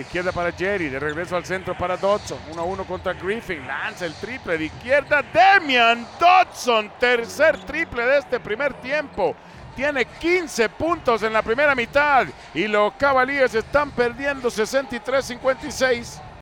De izquierda para Jerry, de regreso al centro para Dodson. 1 a 1 contra Griffin. Lanza el triple de izquierda. Demian Dodson, tercer triple de este primer tiempo. Tiene 15 puntos en la primera mitad y los Cavaliers están perdiendo 63-56.